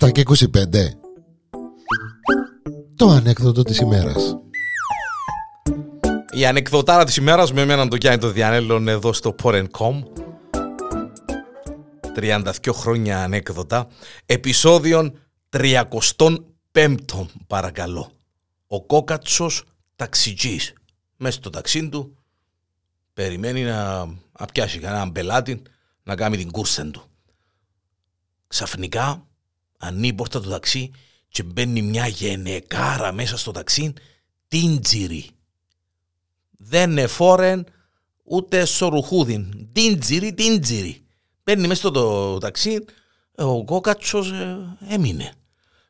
7 και 25 Το ανέκδοτο της ημέρας. Η ανεκδοτάρα της ημέρας με εμένα το Γιάννη το Διανέλλον εδώ στο Porencom. 32 χρόνια ανέκδοτα. Επισόδιον 35 παρακαλώ. Ο κόκατσος ταξιτζής. Μέσα στο ταξί του περιμένει να, να πιάσει κανέναν πελάτη να κάνει την κούρσα του. Ξαφνικά ανοίγει η πόρτα του ταξί και μπαίνει μια γενεκάρα μέσα στο ταξί τίντζιρι. Δεν εφόρεν ούτε σορουχούδιν. Τίντζιρι, τίντζιρι. Μπαίνει μέσα στο το ταξί, ο κόκατσος ε, έμεινε.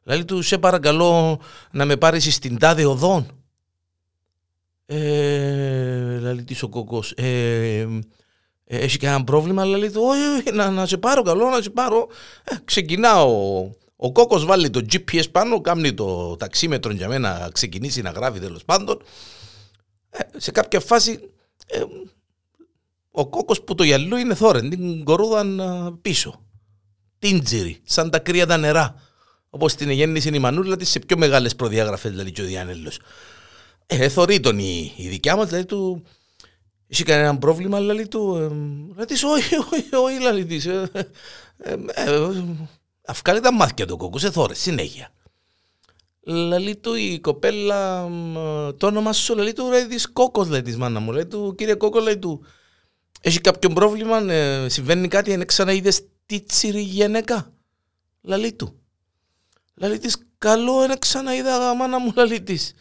Δηλαδή του σε παρακαλώ να με πάρεις στην τάδε οδόν. Ε, λέει της ο κόκκος, ε, ε, έχει κανένα πρόβλημα, λέει του, όχι, όχι, να, να σε πάρω καλό, να σε πάρω. Ε, ξεκινάω, ο κόκκος βάλει το GPS πάνω, κάνει το ταξίμετρο για μένα να ξεκινήσει να γράφει τέλος πάντων. Ε, σε κάποια φάση, ε, ο κόκκος που το γυαλού είναι θόρεν, την κορούδαν ε, πίσω. Τίντζιρι, σαν τα κρύα τα νερά. Όπως την γέννηση η μανούλα της σε πιο μεγάλες προδιάγραφες, δηλαδή και ο Διάνελος. Ε, θωρεί τον η, η δικιά μας, δηλαδή του... Έχει κανένα πρόβλημα, λέει του. Ε, λέει της, όχι, όχι, όχι, λέει της. Ε, ε, ε, αυκάλει τα μάτια του κόκκου, σε θόρες, συνέχεια. Λέει του η κοπέλα, ε, το όνομα σου, λέει του, λέει της κόκκος, λέει της μάνα μου. Λέει του, κύριε κόκκο, λέει του, έχει κάποιο πρόβλημα, ε, συμβαίνει κάτι, είναι ξαναείδες τι τσιρι γυναίκα; Λέει του. Λέει της, καλό είναι ξαναείδα μάνα μου, λέει της.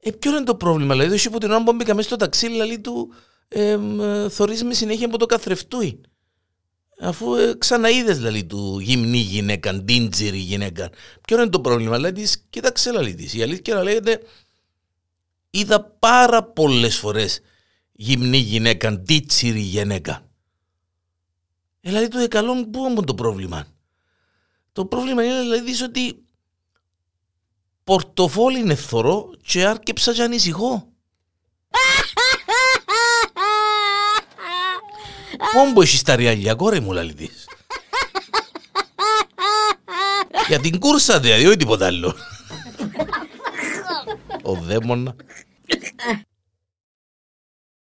Ε, ποιο είναι το πρόβλημα, δηλαδή, όχι από την ώρα που μπήκα μέσα στο ταξί, δηλαδή του ε, θωρείς με συνέχεια από το καθρεφτούι. Αφού ε, ξαναείδες, δηλαδή, του γυμνή γυναίκα, ντίντζιρη γυναίκα. Ποιο είναι το πρόβλημα, δηλαδή, της, κοίταξε, δηλαδή, της. Η αλήθεια να λέγεται, είδα πάρα πολλές φορές γυμνή γυναίκα, ντίτσιρη γυναίκα. Ε, δηλαδή, το καλό πού είναι το πρόβλημα; Το πρόβλημα είναι, δηλαδή, ότι πορτοφόλι είναι θωρό και άρκεψα και ανησυχώ. Πόμπο έχεις τα ριάλια κόρη μου λαλή της. Για την κούρσα δηλαδή, όχι τίποτα άλλο. Ο δαίμονας.